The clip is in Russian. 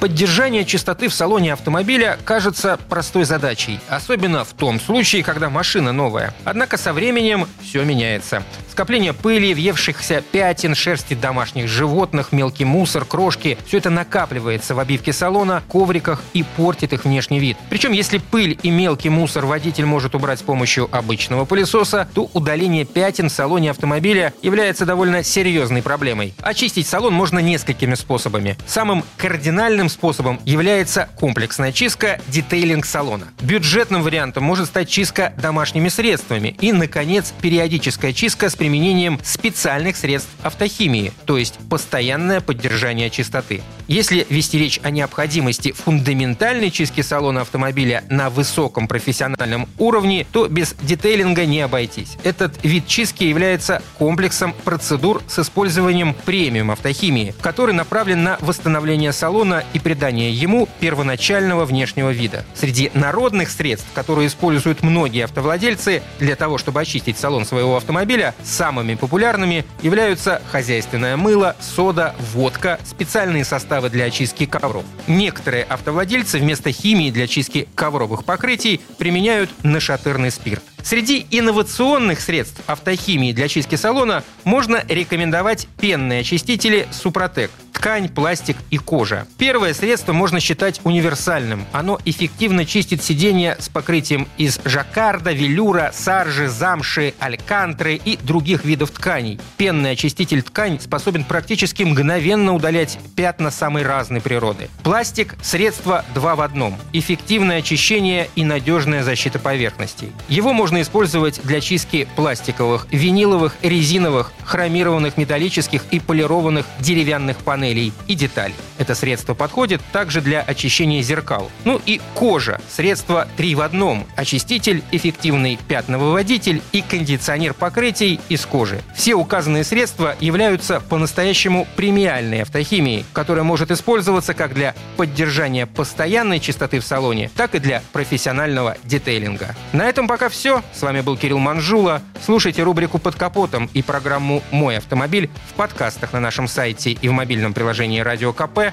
Поддержание чистоты в салоне автомобиля кажется простой задачей, особенно в том случае, когда машина новая. Однако со временем все меняется. Скопление пыли, въевшихся пятен, шерсти домашних животных, мелкий мусор, крошки – все это накапливается в обивке салона, ковриках и портит их внешний вид. Причем, если пыль и мелкий мусор водитель может убрать с помощью обычного пылесоса, то удаление пятен в салоне автомобиля является довольно серьезной проблемой. Очистить салон можно несколькими способами. Самым кардинальным Лучшим способом является комплексная чистка детейлинг салона. Бюджетным вариантом может стать чистка домашними средствами. И, наконец, периодическая чистка с применением специальных средств автохимии, то есть постоянное поддержание чистоты. Если вести речь о необходимости фундаментальной чистки салона автомобиля на высоком профессиональном уровне, то без детейлинга не обойтись. Этот вид чистки является комплексом процедур с использованием премиум автохимии, который направлен на восстановление салона и придание ему первоначального внешнего вида. Среди народных средств, которые используют многие автовладельцы для того, чтобы очистить салон своего автомобиля, самыми популярными являются хозяйственное мыло, сода, водка, специальные составы для очистки ковров. Некоторые автовладельцы вместо химии для чистки ковровых покрытий применяют нашатырный спирт. Среди инновационных средств автохимии для чистки салона можно рекомендовать пенные очистители Супротек – ткань, пластик и кожа. Первое средство можно считать универсальным. Оно эффективно чистит сиденья с покрытием из жаккарда, велюра, саржи, замши, алькантры и других видов тканей. Пенный очиститель ткань способен практически мгновенно удалять пятна самой разной природы. Пластик – средство два в одном. Эффективное очищение и надежная защита поверхностей. Его можно использовать для чистки пластиковых, виниловых, резиновых, хромированных металлических и полированных деревянных панелей панелей и деталей. Это средство подходит также для очищения зеркал. Ну и кожа. Средство три в одном. Очиститель, эффективный пятновыводитель и кондиционер покрытий из кожи. Все указанные средства являются по-настоящему премиальной автохимией, которая может использоваться как для поддержания постоянной чистоты в салоне, так и для профессионального детейлинга. На этом пока все. С вами был Кирилл Манжула. Слушайте рубрику «Под капотом» и программу «Мой автомобиль» в подкастах на нашем сайте и в мобильном приложении «Радио КП»,